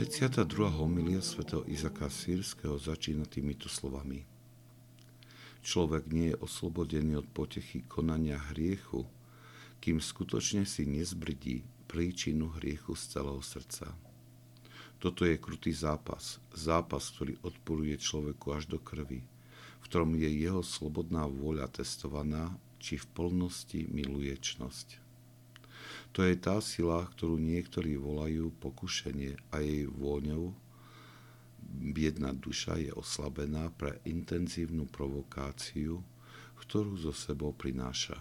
42. homilia svätého Izaka Sírskeho začína týmito slovami. Človek nie je oslobodený od potechy konania hriechu, kým skutočne si nezbrdí príčinu hriechu z celého srdca. Toto je krutý zápas, zápas, ktorý odporuje človeku až do krvi, v ktorom je jeho slobodná vôľa testovaná, či v plnosti miluje čnosť. To je tá sila, ktorú niektorí volajú pokušenie a jej vôňou biedna duša je oslabená pre intenzívnu provokáciu, ktorú zo sebou prináša.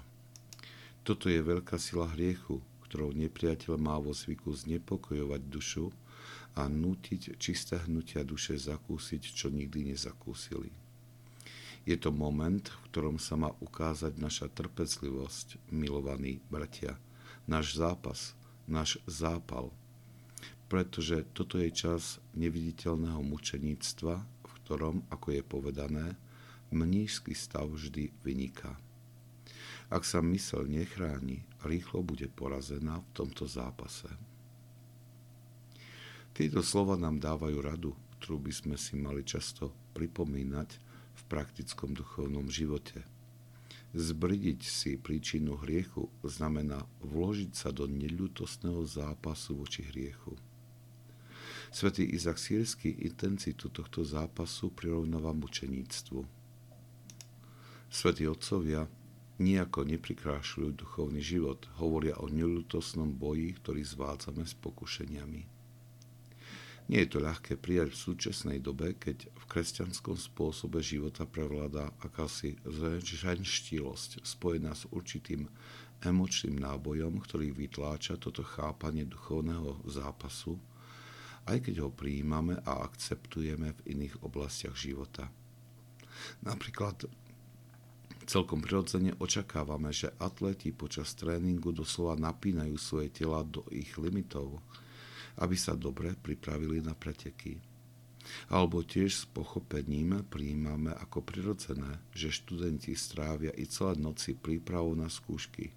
Toto je veľká sila hriechu, ktorou nepriateľ má vo zvyku znepokojovať dušu a nútiť čisté hnutia duše zakúsiť, čo nikdy nezakúsili. Je to moment, v ktorom sa má ukázať naša trpezlivosť, milovaní bratia, náš zápas, náš zápal, pretože toto je čas neviditeľného mučeníctva, v ktorom, ako je povedané, mnížský stav vždy vyniká. Ak sa mysel nechráni, rýchlo bude porazená v tomto zápase. Tieto slova nám dávajú radu, ktorú by sme si mali často pripomínať v praktickom duchovnom živote. Zbridiť si príčinu hriechu znamená vložiť sa do neľutostného zápasu voči hriechu. Svetý Izak Sírsky intenzitu tohto zápasu prirovnáva mučeníctvu. Svetí otcovia nijako neprikrášľujú duchovný život, hovoria o neľutosnom boji, ktorý zvádzame s pokušeniami. Nie je to ľahké prijať v súčasnej dobe, keď v kresťanskom spôsobe života prevláda akási ženštilosť spojená s určitým emočným nábojom, ktorý vytláča toto chápanie duchovného zápasu, aj keď ho prijímame a akceptujeme v iných oblastiach života. Napríklad celkom prirodzene očakávame, že atleti počas tréningu doslova napínajú svoje tela do ich limitov, aby sa dobre pripravili na preteky. Alebo tiež s pochopením príjmame ako prirodzené, že študenti strávia i celé noci prípravu na skúšky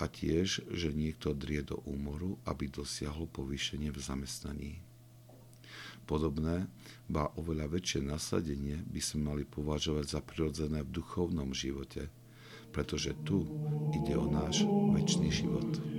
a tiež, že niekto drie do úmoru, aby dosiahol povýšenie v zamestnaní. Podobné, ba oveľa väčšie nasadenie by sme mali považovať za prirodzené v duchovnom živote, pretože tu ide o náš väčší život.